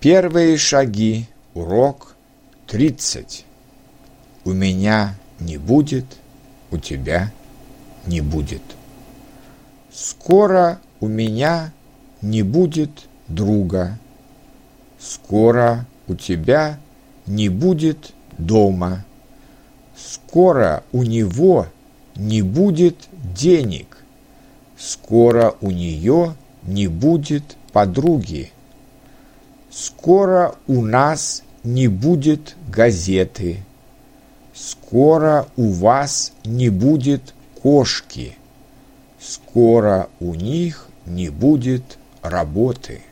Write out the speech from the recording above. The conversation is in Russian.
Первые шаги. Урок 30. У меня не будет, у тебя не будет. Скоро у меня не будет друга. Скоро у тебя не будет дома. Скоро у него не будет денег. Скоро у нее не будет подруги. Скоро у нас не будет газеты. Скоро у вас не будет кошки. Скоро у них не будет работы.